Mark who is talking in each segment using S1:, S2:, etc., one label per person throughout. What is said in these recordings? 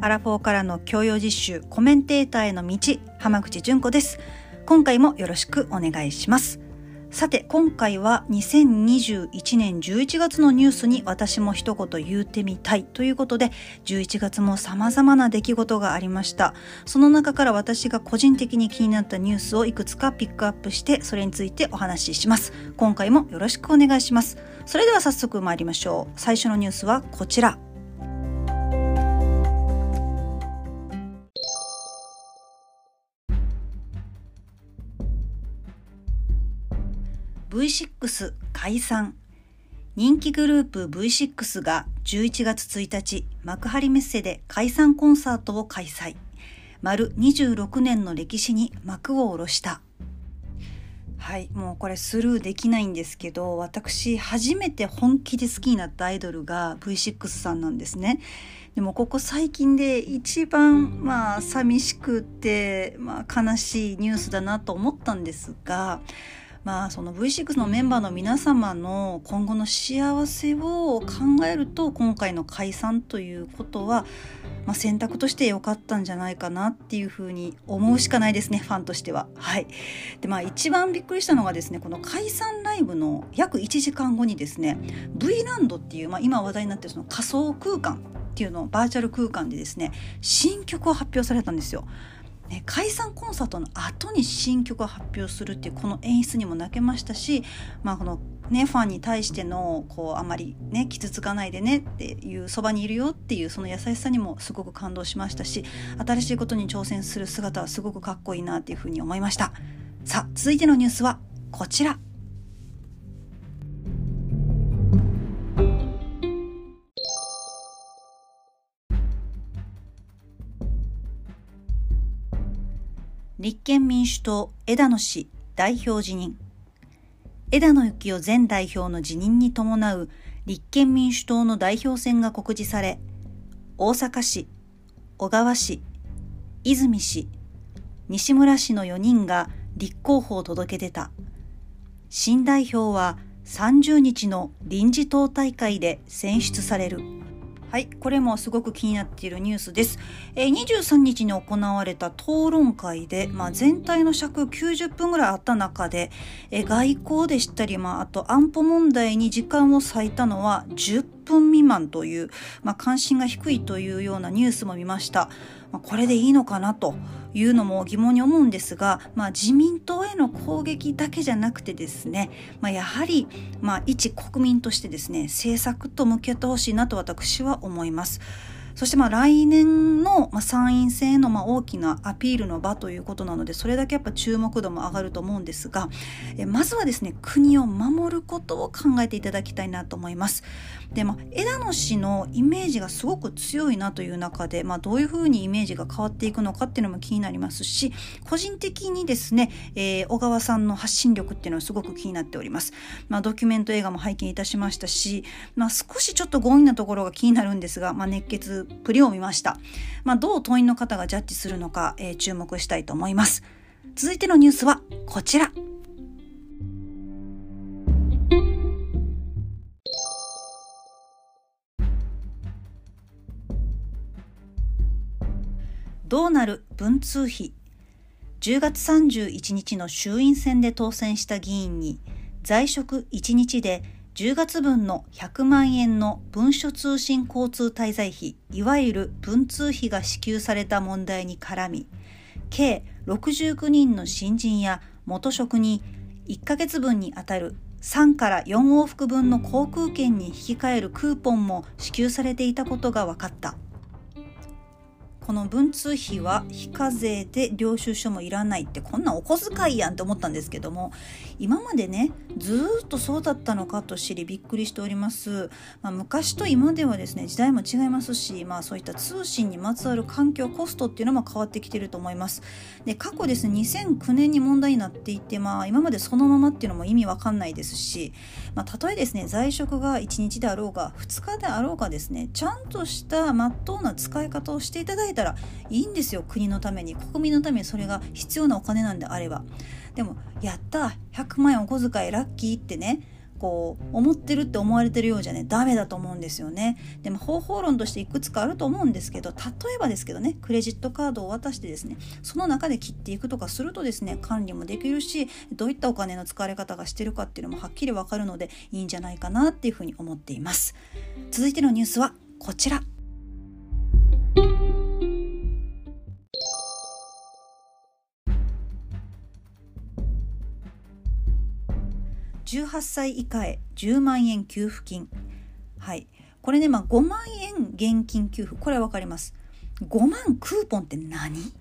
S1: アラフォーからの教養実習コメンテーターへの道浜口純子です。今回もよろしくお願いします。さて今回は2021年11月のニュースに私も一言言うてみたいということで11月も様々な出来事がありました。その中から私が個人的に気になったニュースをいくつかピックアップしてそれについてお話しします。今回もよろしくお願いします。それでは早速参りましょう。最初のニュースはこちら。V6 解散。人気グループ V6 が11月1日幕張メッセで解散コンサートを開催。丸26年の歴史に幕を下ろした。はいもうこれスルーできないんですけど私初めて本気で好きになったアイドルが V6 さんなんですね。でもここ最近で一番まあ寂しくて、まあ、悲しいニュースだなと思ったんですがまあその V6 のメンバーの皆様の今後の幸せを考えると今回の解散ということは、まあ、選択として良かったんじゃないかなっていうふうに思うしかないですねファンとしては。はい、でまあ一番びっくりしたのがですねこの解散ライブの約1時間後にですね V ランドっていう、まあ、今話題になってるその仮想空間っていうのをバーチャル空間でですね新曲を発表されたんですよ。ね、解散コンサートの後に新曲を発表するっていうこの演出にも泣けましたし、まあこのね、ファンに対してのこうあまりね傷つかないでねっていうそばにいるよっていうその優しさにもすごく感動しましたし新しいことに挑戦する姿はすごくかっこいいなっていうふうに思いました。さあ続いてのニュースはこちら。立憲民主党枝野氏代表辞任。枝野幸男前代表の辞任に伴う立憲民主党の代表選が告示され大阪市小川市泉市西村市の4人が立候補を届け出た。新代表は30日の臨時党大会で選出される。はい、これもすごく気になっているニュースです。えー、23日に行われた討論会で、まあ、全体の尺90分ぐらいあった中で、えー、外交でしたり、まあ、あと安保問題に時間を割いたのは10分未満という、まあ、関心が低いというようなニュースも見ました。まあ、これでいいのかなというのも疑問に思うんですが、まあ、自民党への攻撃だけじゃなくてですね、まあ、やはり、まあ、一国民としてですね政策と向けてほしいなと私は思います。そしてまあ来年の参院選へのま大きなアピールの場ということなのでそれだけやっぱ注目度も上がると思うんですがえまずはですね国を守ることを考えていただきたいなと思います。でまあ、枝野氏のイメージがすごく強いなという中で、まあ、どういうふうにイメージが変わっていくのかっていうのも気になりますし個人的にですね、えー、小川さんの発信力っていうのはすごく気になっております。まあ、ドキュメント映画も拝見いたしましたし、まあ、少しちょっと強引なところが気になるんですが、まあ、熱血プリを見ました。まあ、どう党員の方がジャッジするのか、えー、注目したいと思います。続いてのニュースはこちら。どうなる文通費10月31日の衆院選で当選した議員に在職1日で10月分の100万円の文書通信交通滞在費、いわゆる文通費が支給された問題に絡み、計69人の新人や元職に1ヶ月分にあたる3から4往復分の航空券に引き換えるクーポンも支給されていたことが分かった。この文通費は非課税で領収書もいらないってこんなお小遣いやんって思ったんですけども今までねずっとそうだったのかと知りびっくりしております、まあ、昔と今ではですね時代も違いますし、まあ、そういった通信にまつわる環境コストっていうのも変わってきてると思います。で過去ですね2009年に問題になっていて、まあ、今までそのままっていうのも意味わかんないですし、まあ、たとえですね在職が1日であろうが2日であろうがですねちゃんとしたまっとうな使い方をしていただいてたらいいんですよ。国のために国民のためにそれが必要なお金なんであれば。でもやった100万円お小遣いラッキーってねこう思ってるって思われてるようじゃねダメだと思うんですよね。でも方法論としていくつかあると思うんですけど例えばですけどねクレジットカードを渡してですねその中で切っていくとかするとですね管理もできるしどういったお金の使われ方がしてるかっていうのもはっきりわかるのでいいんじゃないかなっていうふうに思っています。続いてのニュースはこちら。18歳以下へ10万円給付金。はい。これねまあ5万円現金給付。これは分かります。5万クーポンって何？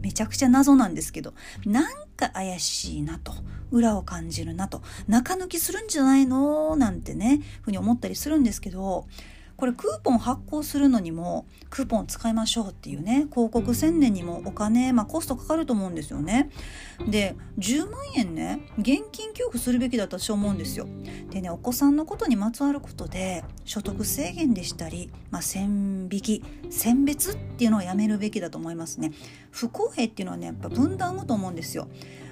S1: めちゃくちゃ謎なんですけど。なんか怪しいなと。裏を感じるなと。中抜きするんじゃないの？なんてねふうに思ったりするんですけど。これクーポン発行するのにもクーポン使いましょうっていうね広告宣伝にもお金、まあ、コストかかると思うんですよね。で10万円ね現金給付するべきだと私は思うんですよ。でねお子さんのことにまつわることで所得制限でしたり、まあ、線引き選別っていうのはやめるべきだと思いますね。不公平っていうのはねやっぱ分断生むと思うんですよ。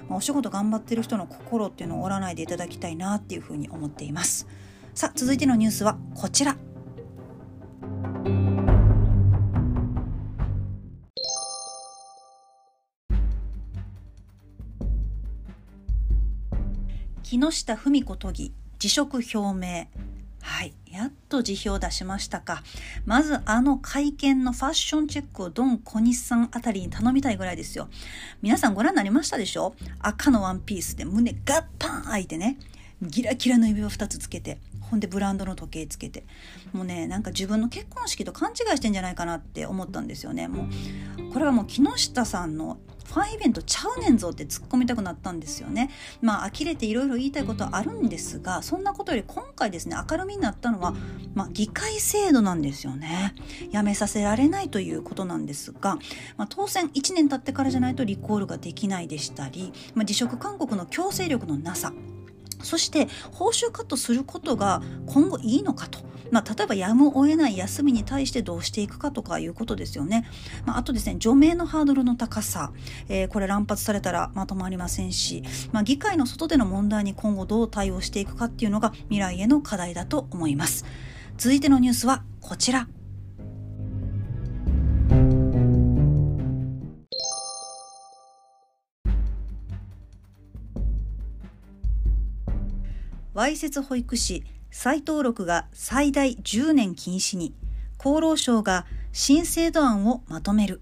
S1: まあ、お仕事頑張ってる人の心っていうのを折らないでいただきたいなっていうふうに思っています。さあ続いてのニュースはこちら。木下富美子都議辞職表明。はい。やっと辞表を出しましたか。まずあの会見のファッションチェックをドン小西さんあたりに頼みたいぐらいですよ。皆さんご覧になりましたでしょ？赤のワンピースで胸ガッパン開いてね。ギラギラの指輪2つつけてほんでブランドの時計つけて。もうねなんか自分の結婚式と勘違いしてんじゃないかなって思ったんですよね。もうこれはもう木下さんのファンイベントちゃうねんぞって突っ込みたくなったんですよね。まあ呆れていろいろ言いたいことはあるんですがそんなことより今回ですね明るみになったのは、まあ、議会制度なんですよね。やめさせられないということなんですが、まあ、当選1年経ってからじゃないとリコールができないでしたり、まあ、辞職勧告の強制力のなさそして報酬カットすることが今後いいのかと。まあ、例えばやむを得ない休みに対してどうしていくかとかいうことですよね。まあ、あとですね、除名のハードルの高さ、えー、これ乱発されたらまとまりませんし、まあ、議会の外での問題に今後どう対応していくかっていうのが未来への課題だと思います。続いてのニュースはこちら。わいせつ保育士再登録が最大10年禁止に厚労省が新制度案をまとめる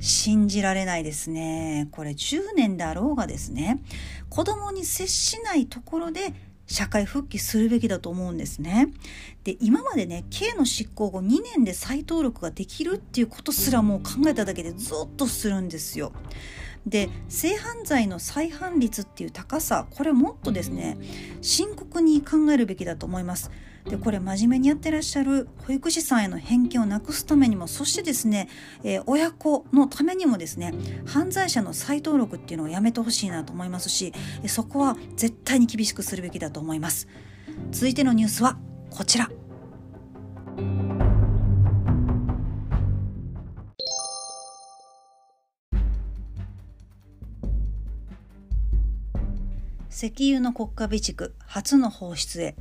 S1: 信じられないですねこれ10年であろうがですね子供に接しないところで社会復帰するべきだと思うんですね。で今までね刑の執行後2年で再登録ができるっていうことすらもう考えただけでゾッとするんですよ。で性犯罪の再犯率っていう高さこれもっとですね深刻に考えるべきだと思います。でこれ真面目にやってらっしゃる保育士さんへの偏見をなくすためにもそしてですね、えー、親子のためにもですね犯罪者の再登録っていうのをやめてほしいなと思いますしそこは絶対に厳しくするべきだと思います。続いてのニュースはこちら石油の国家備蓄初の放出へ。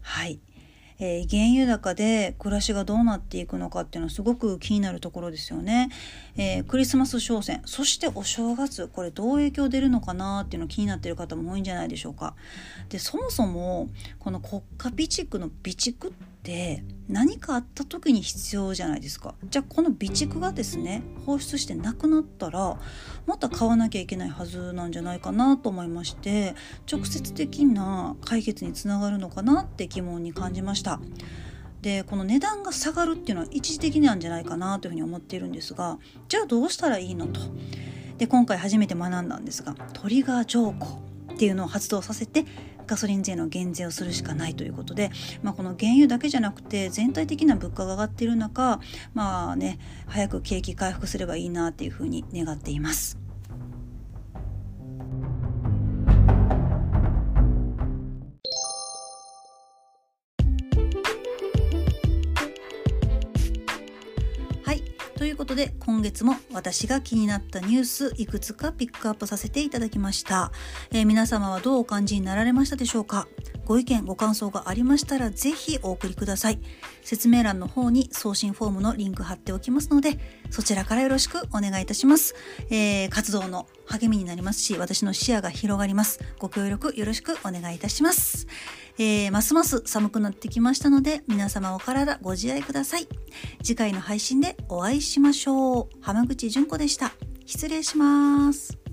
S1: はい。えー、原油高で暮らしがどうなっていくのかっていうのはすごく気になるところですよね。えー、クリスマス商戦そしてお正月これどう影響出るのかなっていうの気になってる方も多いんじゃないでしょうか。でそもそもこの国家備蓄の備蓄って何かあった時に必要じゃないですか。じゃあこの備蓄がですね放出してなくなったらまた買わなきゃいけないはずなんじゃないかなと思いまして直接的な解決につながるのかなって疑問に感じました。でこの値段が下がるっていうのは一時的なんじゃないかなというふうに思っているんですがじゃあどうしたらいいのと。で今回初めて学んだんですがトリガー条項。っていうのを発動させてガソリン税の減税をするしかないということで、まあ、この原油だけじゃなくて全体的な物価が上がっている中まあね早く景気回復すればいいなっていうふうに願っています。ということで今月も私が気になったニュースいくつかピックアップさせていただきました、えー、皆様はどうお感じになられましたでしょうか？ご意見ご感想がありましたらぜひお送りください。説明欄の方に送信フォームのリンク貼っておきますのでそちらからよろしくお願いいたします、えー、活動の励みになりますし私の視野が広がります。ご協力よろしくお願いいたします、えー、ますます寒くなってきましたので皆様お体ご自愛ください。次回の配信でお会いしましょう。浜口純子でした。失礼します。